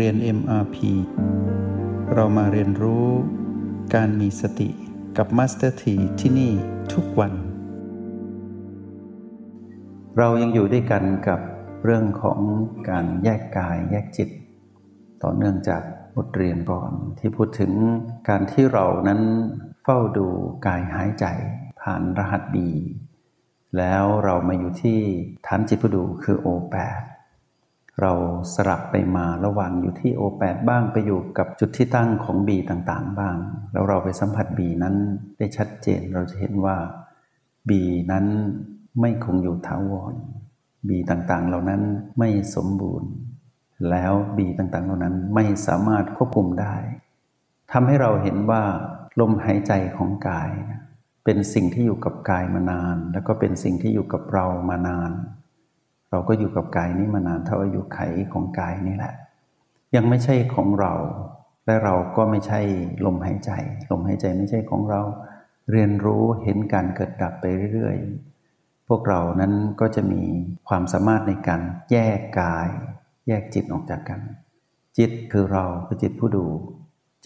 เรียน MRP เรามาเรียนรู้การมีสติกับ Master T ที่ที่นี่ทุกวัน เรายังอยู่ด้วยกันกับเรื่องของการแยกกายแยกจิต ต่อเนื่องจากบทเรียนก่อนที่พูดถึงการที่เรานั้นเฝ้าดูกายหายใจผ่านรหัสบีแล้วเรามาอยู่ที่ฐานจิตผู้ดูคือโอแปด เราสลับไปมาระหว่างอยู่ที่โอแปดบ้างไปอยู่กับจุดที่ตั้งของบีต่างๆ บ้าง แล้วเราไปสัมผัสบีนั้นได้ชัดเจนเราจะเห็นว่าบีนั้นไม่คงอยู่ถาวรบีต่างๆ เหล่านั้นไม่สมบูรณ์ แล้วบีต่างๆ เหล่านั้นไม่สามารถควบคุมได้ทำให้เราเห็นว่าลมหายใจของกาย เป็นสิ่งที่อยู่กับกายมานาน แล้วก็เป็นสิ่งที่อยู่กับเรามานาน เราก็อยู่กับกายนี้มานานเท่าอายุไขของกายนี่แหละ ยังไม่ใช่ของเรา และเราก็ไม่ใช่ลมหายใจ ลมหายใจไม่ใช่ของเรา เรียนรู้เห็นการเกิดดับไปเรื่อยๆ พวกเรานั้นก็จะมีความสามารถในการแยกกาย แยกจิตออกจากกัน จิตคือเราคือจิตผู้ดู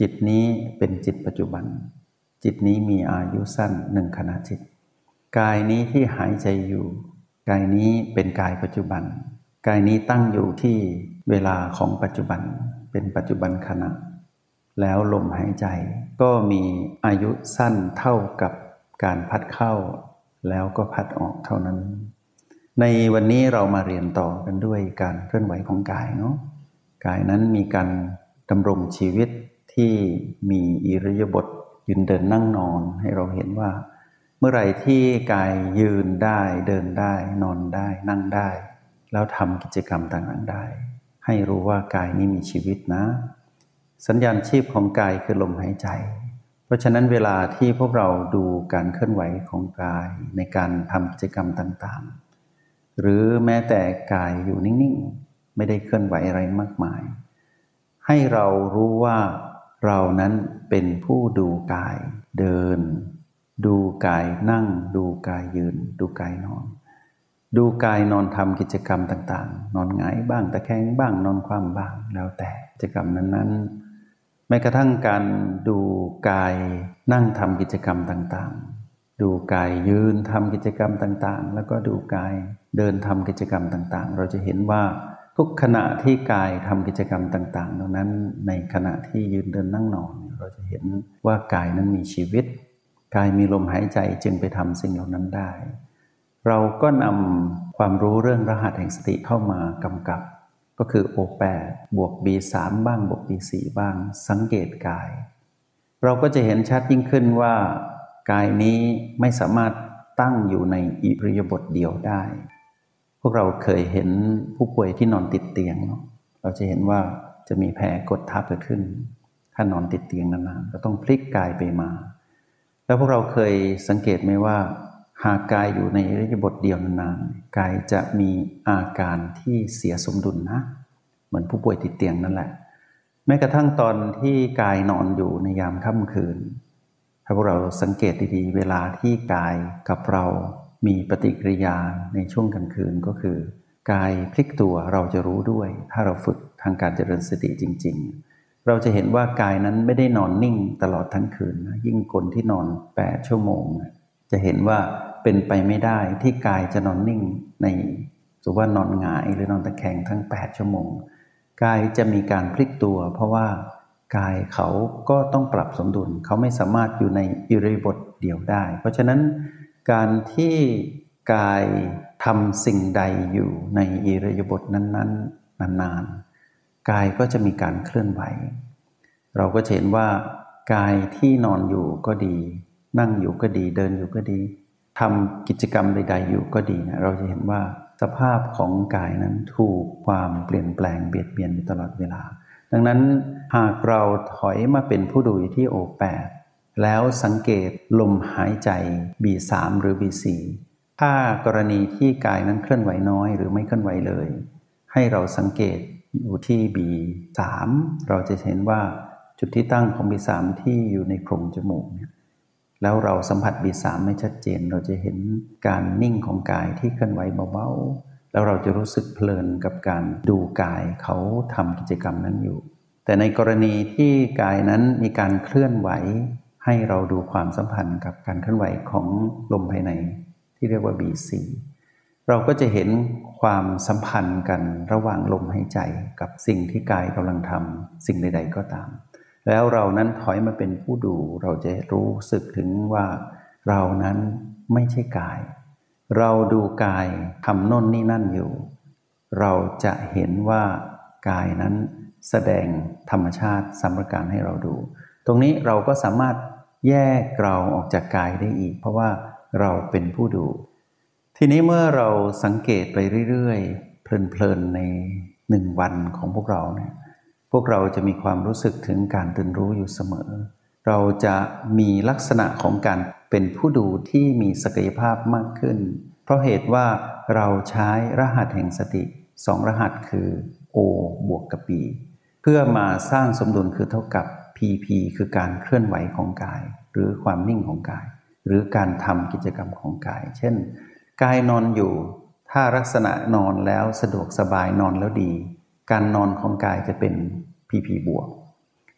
จิตนี้เป็นจิตปัจจุบัน จิตนี้มีอายุสั้นหนึ่งขณะจิต กายนี้ที่หายใจอยู่ กายนี้เป็นกายปัจจุบัน กายนี้ตั้งอยู่ที่เวลาของปัจจุบัน เป็นปัจจุบันขณะ แล้วลมหายใจ ก็มีอายุสั้นเท่ากับการพัดเข้า แล้วก็พัดออกเท่านั้น ในวันนี้เรามาเรียนต่อกันด้วยการเคลื่อนไหวของกายเนาะ กายนั้นมีการดำรงชีวิตที่มีอิริยาบถยืนเดินนั่งนอนให้เราเห็นว่า เมื่อไหร่ที่กายยืนได้เดินได้ นอนได้ นั่งได้ แล้วทำกิจกรรมต่างๆได้ ให้รู้ว่ากายนี้มีชีวิตนะ สัญญาณชีพของกายคือลมหายใจ เพราะฉะนั้นเวลาที่พวกเราดูการเคลื่อนไหวของกายในการทำกิจกรรมต่างๆ หรือแม้แต่กายอยู่นิ่งๆ ไม่ได้เคลื่อนไหวอะไรมากมาย ให้เรารู้ว่าเรานั้นเป็นผู้ดูกายเดิน ดูกายนั่ง ดูกายยืน ดูกายนอน ดูกายนอนทำกิจกรรมต่างๆ นอนหงายบ้างตะแคงบ้างนอนคว่ำบ้างแล้วแต่กิจกรรมนั้นๆ แม้กระทั่งการดูกายนั่งทำกิจกรรมต่างๆ ดูกายยืนทำกิจกรรมต่างๆ แล้วก็ดูกายเดินทำกิจกรรมต่างๆ เราจะเห็นว่าทุกขณะที่กายทำกิจกรรมต่างๆเหล่านั้นในขณะที่ยืนเดินนั่งนอน เราจะเห็นว่ากายนั้นมีชีวิต กายมีลมหายใจจึงไปทำสิ่งเหล่านั้นได้ เราก็นำความรู้เรื่องรหัสแห่งสติเข้ามากำกับ ก็คือโอแปบวก B3 บ้างบวก B4 บ้าง สังเกตกาย เราก็จะเห็นชัดยิ่งขึ้นว่า กายนี้ไม่สามารถตั้งอยู่ในอิริยาบถเดียวได้ พวกเราเคยเห็นผู้ป่วยที่นอนติดเตียงเนาะเราจะเห็นว่าจะมีแผลกดทับเกิดขึ้น ถ้านอนติดเตียงนานๆก็ต้องพลิกกายไปมา แล้วพวกเราเคยสังเกตไหมว่า หากกายอยู่ในอิริยาบถเดียวนานๆกายจะมีอาการที่เสียสมดุลนะ เหมือนผู้ป่วยติดเตียงนั่นแหละ แม้กระทั่งตอนที่กายนอนอยู่ในยามค่ำคืน ถ้าพวกเราสังเกตดีๆ เวลาที่กายกับเรามีปฏิกิริยาในช่วงกลางคืนก็คือกายพลิกตัวเราจะรู้ด้วย ถ้าเราฝึกทางการเจริญสติจริง ๆ เราจะเห็นว่ากายนั้นไม่ได้นอนนิ่งตลอดทั้งคืนนะยิ่งคนที่นอน 8 ชั่วโมง จะเห็นว่าเป็นไปไม่ได้ที่กายจะนอนนิ่งในสมว่านอนหงายหรือนอนตะแคงทั้ง 8 ชั่วโมง กายจะมีการพลิกตัว เพราะว่ากายเขาก็ต้องปรับสมดุล เขาไม่สามารถอยู่ในอิริบทเดียวได้ เพราะฉะนั้นการที่กายทำสิ่งใดอยู่ในอิริยาบถนั้น ๆ นานๆ กายก็จะมีการเคลื่อนไหว เราก็เห็นว่ากายที่นอนอยู่ก็ดี นั่งอยู่ก็ดีเดินอยู่ก็ดีทำกิจกรรมใด ๆ อยู่ก็ดีนะเราจะเห็นว่าสภาพของกายนั้นถูกความเปลี่ยนแปลงเบียดเบียนอยู่ตลอดเวลา ดังนั้นหากเราถอยมาเป็นผู้ดูอยู่ที่โอแปดแล้วสังเกตลมหายใจ B3 หรือ B4 ถ้ากรณีที่กายนั้นเคลื่อนไหวน้อยหรือไม่เคลื่อนไหวเลย ให้เราสังเกตอยู่ที่ B3 เราจะเห็นว่า จุดที่ตั้งของ B3 ที่อยู่ในโพรงจมูกเนี่ยแล้วเราสัมผัส B3 ไม่ชัดเจน เราจะเห็นการนิ่งของกายที่เคลื่อนไหวเบาแล้วเราจะรู้สึกเพลินกับการดูกายเขาทำกิจกรรมนั้นอยู่ แต่ในกรณีที่กายนั้นมีการเคลื่อนไหว ให้เราดูความสัมพันธ์กับการเคลื่อนไหวของลมภายในที่เรียกว่า BC เราก็จะเห็นความสัมพันธ์กันระหว่างลมหายใจกับสิ่งที่กายกำลังทำสิ่งใด ๆ ก็ตาม แล้วเรานั้นถอยมาเป็นผู้ดูเราจะรู้สึกถึงว่า เรานั้นไม่ใช่กาย เราดูกายทำน่นนี่นั่นอยู่ เราจะเห็นว่ากายนั้นแสดงธรรมชาติสัมประการให้เราดู ตรงนี้เราก็สามารถแยกเราออกจากกายได้อีก เพราะว่าเราเป็นผู้ดู ทีนี้เมื่อเราสังเกตไปเรื่อยๆ เพลินๆในหนึ่งวันของพวกเราเนี่ย พวกเราจะมีความรู้สึกถึงการตื่นรู้อยู่เสมอ เราจะมีลักษณะของการเป็นผู้ดูที่มีศักยภาพมากขึ้น เพราะเหตุว่าเราใช้รหัสแห่งสติสองรหัสคือ O บวกกับ B เพื่อมาสร้างสมดุลคือเท่ากับ PP คือการเคลื่อนไหวของกาย หรือความนิ่งของกาย หรือการทำกิจกรรมของกาย เช่น กายนอนอยู่ ถ้าลักษณะนอนแล้วสะดวกสบายนอนแล้วดี การนอนของกายจะเป็นพีพีบวก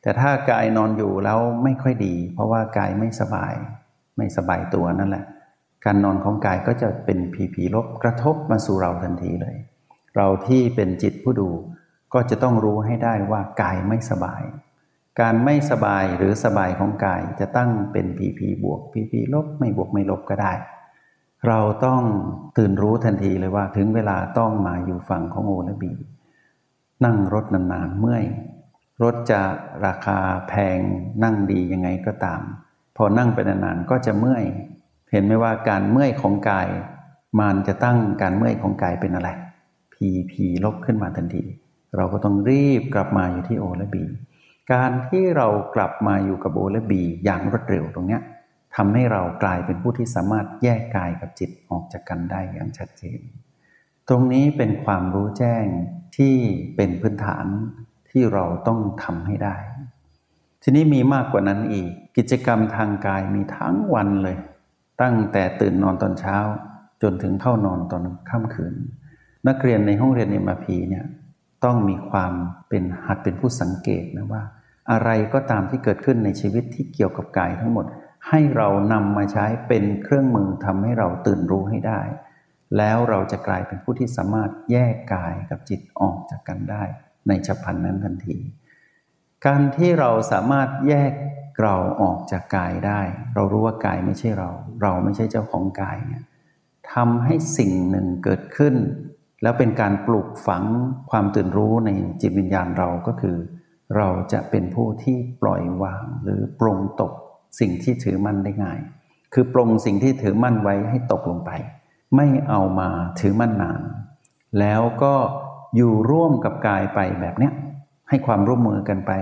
แต่ถ้ากายนอนอยู่แล้วไม่ค่อยดี เพราะว่ากายไม่สบาย ไม่สบายตัวนั่นแหละ การนอนของกายก็จะเป็นพีพีลบกระทบมาสู่เราทันทีเลย เราที่เป็นจิตผู้ดู ก็จะต้องรู้ให้ได้ว่ากายไม่สบาย การไม่สบายหรือสบายของกายจะตั้งเป็นพีพีบวกพีพีลบไม่บวกไม่ลบก็ได้เราต้องตื่นรู้ทันทีเลยว่าถึงเวลาต้องมาอยู่ฝั่งของโอและบี นั่งรถนานๆเมื่อย รถจะราคาแพงนั่งดียังไงก็ตาม พอนั่งไปนานๆก็จะเมื่อย เห็นไหมว่าการเมื่อยของกาย มันจะตั้งการเมื่อยของกายเป็นอะไรพีพีลบขึ้นมาทันที เราก็ต้องรีบกลับมาอยู่ที่โอและบีการที่เรากลับมาอยู่กับโอและบีอย่างรวดเร็วตรงเนี้ยทำให้เรากลายเป็นผู้ที่สามารถแยกกายกับจิตออกจากกันได้อย่างชัดเจน ตรงนี้เป็นความรู้แจ้งที่เป็นพื้นฐานที่เราต้องทำให้ได้ ทีนี้มีมากกว่านั้นอีก กิจกรรมทางกายมีทั้งวันเลย ตั้งแต่ตื่นนอนตอนเช้า จนถึงเข้านอนตอนค่ำคืน นักเรียนในห้องเรียนเอ็มพีเนี่ยต้องมีความเป็นหัดเป็นผู้สังเกตนะว่า อะไรก็ตามที่เกิดขึ้นในชีวิตที่เกี่ยวกับกายทั้งหมด ให้เรานำมาใช้เป็นเครื่องมือทำให้เราตื่นรู้ให้ได้ แล้วเราจะกลายเป็นผู้ที่สามารถแยกกายกับจิตออกจากกันได้ ในฉับพลันนั้นทันที การที่เราสามารถแยกเราออกจากกายได้ เรารู้ว่ากายไม่ใช่เรา เราไม่ใช่เจ้าของกายเนี่ยทำให้สิ่งหนึ่งเกิดขึ้น แล้วเป็นการปลูกฝังความตื่นรู้ในจิตวิญญาณเราก็คือ เราจะเป็นผู้ที่ปล่อยวางหรือปรงตกสิ่งที่ถือมั่นได้ง่าย คือปรงสิ่งที่ถือมั่นไว้ให้ตกลงไป ไม่เอามาถือมั่นนาน แล้วก็อยู่ร่วมกับกายไปแบบเนี้ยให้ความร่วมมือกันไป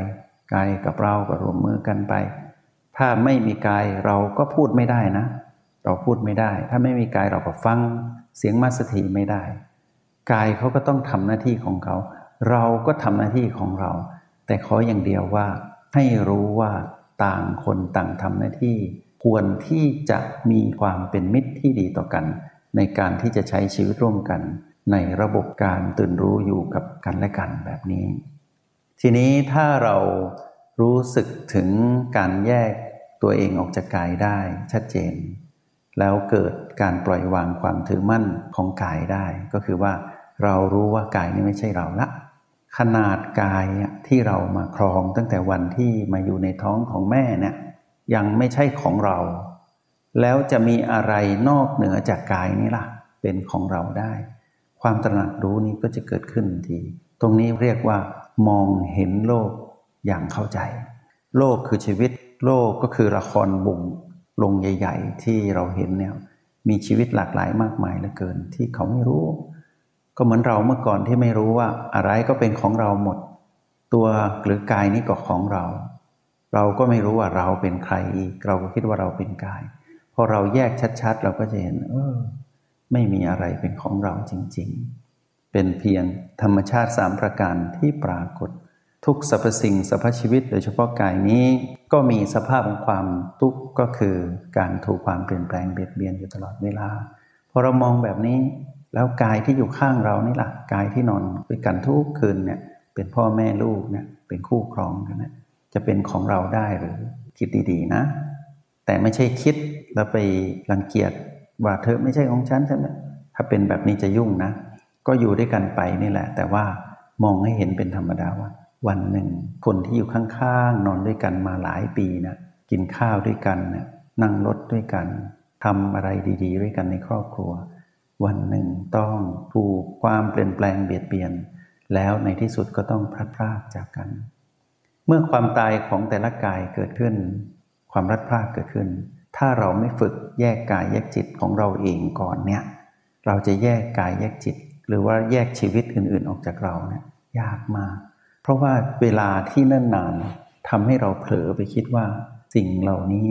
กายกับเราก็ร่วมมือกันไป ถ้าไม่มีกายเราก็พูดไม่ได้นะ เราพูดไม่ได้ ถ้าไม่มีกายเราก็ฟังเสียงมาสถีไม่ได้ กายเขาก็ต้องทำหน้าที่ของเขา เราก็ทำหน้าที่ของเรา แต่ขออย่างเดียวว่า ให้รู้ว่าต่างคนต่างทำหน้าที่ ควรที่จะมีความเป็นมิตรที่ดีต่อกัน ในการที่จะใช้ชีวิตร่วมกัน ในระบบการตื่นรู้อยู่กับกันและกันแบบนี้ ทีนี้ถ้าเรารู้สึกถึงการแยกตัวเองออกจากกายได้ชัดเจน แล้วเกิดการปล่อยวางความถือมั่นของกายได้ ก็คือว่าเรารู้ว่ากายนี้ไม่ใช่เราละ ขนาดกายที่เรามาครองตั้งแต่วันที่มาอยู่ในท้องของแม่เนี่ยยังไม่ใช่ของเรา แล้วจะมีอะไรนอกเหนือจากกายนี้ล่ะ เป็นของเราได้ ความตระหนักรู้นี้ก็จะเกิดขึ้นที ตรงนี้เรียกว่า มองเห็นโลกอย่างเข้าใจ โลกคือชีวิต โลกก็คือละครบุงลงใหญ่ ๆ ที่เราเห็นเนี่ยมีชีวิตหลากหลายมากมายเหลือเกินที่เขาไม่รู้ ก็เหมือนเราเมื่อก่อนที่ไม่รู้ว่าอะไรก็เป็นของเราหมด ตัวหรือกายนี้ก็ของเรา เราก็ไม่รู้ว่าเราเป็นใครอีก เราก็คิดว่าเราเป็นกาย อเราแยกชัดๆ เราก็จะเห็น เออ ไม่มีอะไรเป็นของเราจริง ๆ เป็นเพียงธรรมชาติสามประการที่ปรากฏ ทุกสรรพสิ่งสรรพชีวิต โดยเฉพาะกายนี้ ก็มีสภาพของความทุกข์ก็คือการถูกความเปลี่ยนแปลงเบียดเบียนอยู่ตลอดเวลา พอเรามองแบบนี้ แล้วกายที่อยู่ข้างเรานี่ล่ะกายที่นอนด้วยกันทุกคืนเนี่ยเป็นพ่อแม่ลูกเนี่ยเป็นคู่ครองกันนะจะเป็นของเราได้หรือคิดดีๆนะ แต่ไม่ใช่คิด แล้วไปรังเกียจว่าเธอไม่ใช่ของฉันใช่ไหมถ้าเป็นแบบนี้จะยุ่งนะ ก็อยู่ด้วยกันไปนี่แหละ แต่ว่ามองให้เห็นเป็นธรรมดาว่า วันหนึ่ง คนที่อยู่ข้างๆนอนด้วยกันมาหลายปีนะกินข้าวด้วยกันนะนั่งรถด้วยกันทำอะไรดี ๆ ด้วยกันในครอบครัว วันหนึ่งต้องถูกความเปลี่ยนแปลงเบียดเบียน แล้วในที่สุดก็ต้องพลัดพรากจากกัน เมื่อความตายของแต่ละกายเกิดขึ้น ความรัดพรากเกิดขึ้น ถ้าเราไม่ฝึกแยกกายแยกจิตของเราเองก่อนเนี่ย เราจะแยกกายแยกจิต หรือว่าแยกชีวิตอื่นๆออกจากเราเนี่ยยากมาก เพราะว่าเวลาที่เนิ่นนานทำให้เราเผลอไปคิดว่าสิ่งเหล่านี้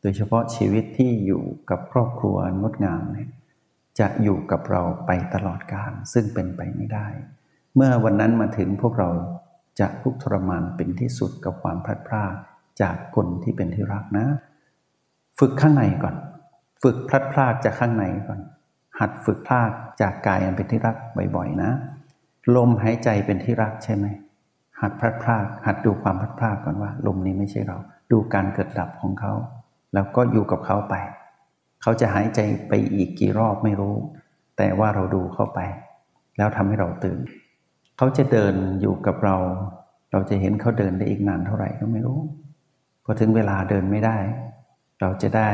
โดยเฉพาะชีวิตที่อยู่กับครอบครัวงดงามเนี่ยจะอยู่กับเราไปตลอดกาลซึ่งเป็นไปไม่ได้ เมื่อวันนั้นมาถึงพวกเราจะทุกทรมานเป็นที่สุดกับความพลัดพรากจากคนที่เป็นที่รักนะ ฝึกข้างในก่อน ฝึกพลัดพรากจากข้างในก่อน หัดฝึกพลากจากกายอันเป็นที่รักบ่อยๆนะ ลมหายใจเป็นที่รักใช่ไหมหัดพลัดพราก หัดดูความพลัดพรากก่อนว่า ลมนี้ไม่ใช่เรา ดูการเกิดดับของเขา แล้วก็อยู่กับเขาไป เขาจะหายใจไปอีกกี่รอบไม่รู้ แต่ว่าเราดูเข้าไป แล้วทำให้เราตื่น เขาจะเดินอยู่กับเรา เราจะเห็นเขาเดินได้อีกนานเท่าไหร่ก็ไม่รู้ พอถึงเวลาเดินไม่ได้ เราจะได้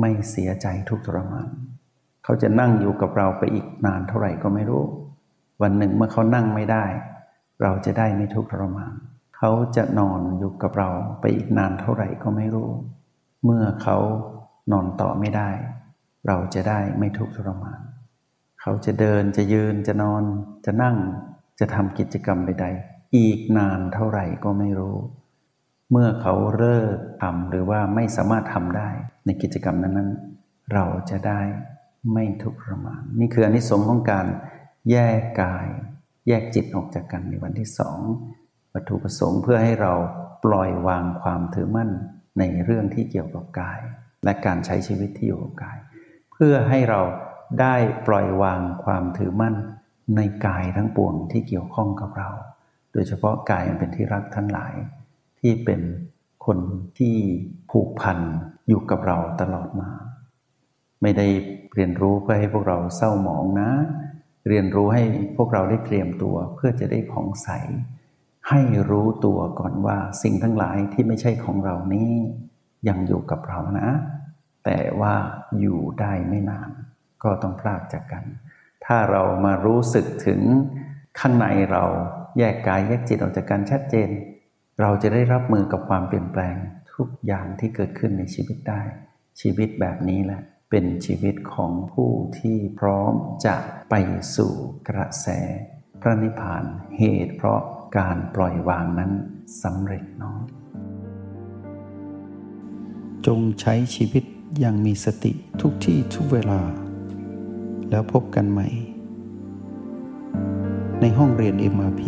ไม่เสียใจทุกทรมาน เขาจะนั่งอยู่กับเราไปอีกนานเท่าไหร่ก็ไม่รู้ วันหนึ่งเมื่อเขานั่งไม่ได้ เราจะได้ไม่ทุกทรมาน เขาจะนอนอยู่กับเราไปอีกนานเท่าไหร่ก็ไม่รู้ เมื่อเขานอนต่อไม่ได้ เราจะได้ไม่ทุกข์ทรมาน เขาจะเดินจะยืนจะนอน จะนั่ง จะทำกิจกรรมใดๆ อีกนานเท่าไหร่ก็ไม่รู้ เมื่อเขาเลิกทำหรือว่าไม่สามารถทำได้ ในกิจกรรมนั้นๆ เราจะได้ไม่ทุกข์ทรมานนี่คืออนิสงส์ของการแยกกาย แยกจิตออกจากกันในวันที่สองวัตถุประสงค์เพื่อให้เราปล่อยวางความถือมั่นในเรื่องที่เกี่ยวกับกาย และการใช้ชีวิตที่อยู่กับกาย เพื่อให้เราได้ปล่อยวางความถือมั่นในกายทั้งปวงที่เกี่ยวข้องกับเรา โดยเฉพาะกายมันเป็นที่รักทั้งหลาย ที่เป็นคนที่ผูกพันอยู่กับเราตลอดมา ไม่ได้เรียนรู้เพื่อให้พวกเราเศร้าหมองนะ เรียนรู้ให้พวกเราได้เตรียมตัวเพื่อจะได้ผ่องใส ให้รู้ตัวก่อนว่าสิ่งทั้งหลายที่ไม่ใช่ของเรานี้ยังอยู่กับเรานะ แต่ว่าอยู่ได้ไม่นาน ก็ต้องพลากจากกัน ถ้าเรามารู้สึกถึงข้างในเราแยกกายแยกจิตออกจากกันชัดเจน เราจะได้รับมือกับความเปลี่ยนแปลงทุกอย่างที่เกิดขึ้นในชีวิตได้ ชีวิตแบบนี้แหละ เป็นชีวิตของผู้ที่พร้อมจะไปสู่กระแส พระนิพพานเหตุเพราะการปล่อยวางนั้นสำเร็จน้อยจงใช้ชีวิตอย่างมีสติทุกที่ทุกเวลา แล้วพบกันใหม่ ในห้องเรียน MRP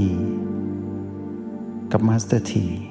กับมาสเตอร์ที